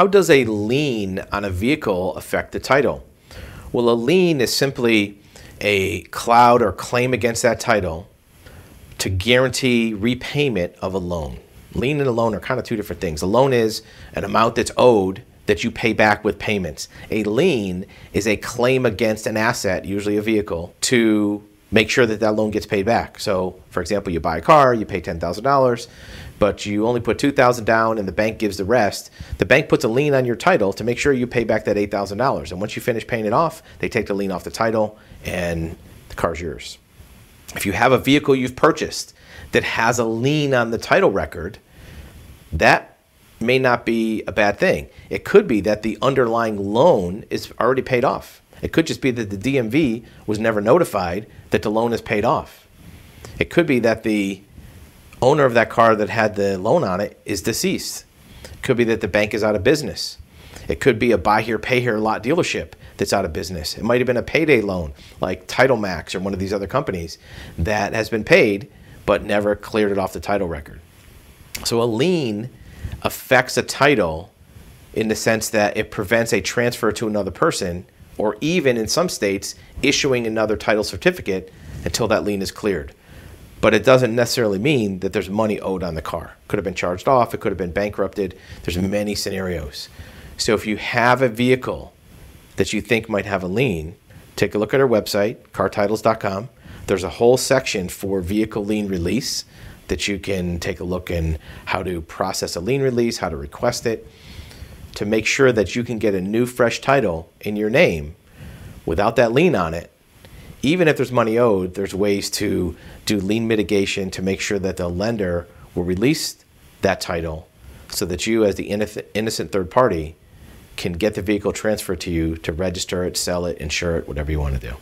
How does a lien on a vehicle affect the title? Well, a lien is simply a cloud or claim against that title to guarantee repayment of a loan. Lien and a loan are kind of two different things. A loan is an amount that's owed that you pay back with payments. A lien is a claim against an asset, usually a vehicle, to make sure that that loan gets paid back. So, for example, you buy a car, you pay $10,000, but you only put 2000 down and the bank gives the rest. The bank puts a lien on your title to make sure you pay back that $8,000. And once you finish paying it off, they take the lien off the title and the car's yours. If you have a vehicle you've purchased that has a lien on the title record, that may not be a bad thing. It could be that the underlying loan is already paid off. It could just be that the DMV was never notified that the loan is paid off. It could be that the owner of that car that had the loan on it is deceased. It could be that the bank is out of business. It could be a buy here, pay here lot dealership that's out of business. It might have been a payday loan like Title Max or one of these other companies that has been paid but never cleared it off the title record. So a lien affects a title in the sense that it prevents a transfer to another person or even in some states issuing another title certificate until that lien is cleared. But it doesn't necessarily mean that there's money owed on the car. Could have been charged off, it could have been bankrupted. There's many scenarios. So if you have a vehicle that you think might have a lien, take a look at our website, cartitles.com. There's a whole section for vehicle lien release that you can take a look in how to process a lien release, how to request it, to make sure that you can get a new fresh title in your name without that lien on it. Even if there's money owed, there's ways to do lien mitigation to make sure that the lender will release that title so that you, as the innocent third party, can get the vehicle transferred to you to register it, sell it, insure it, whatever you want to do.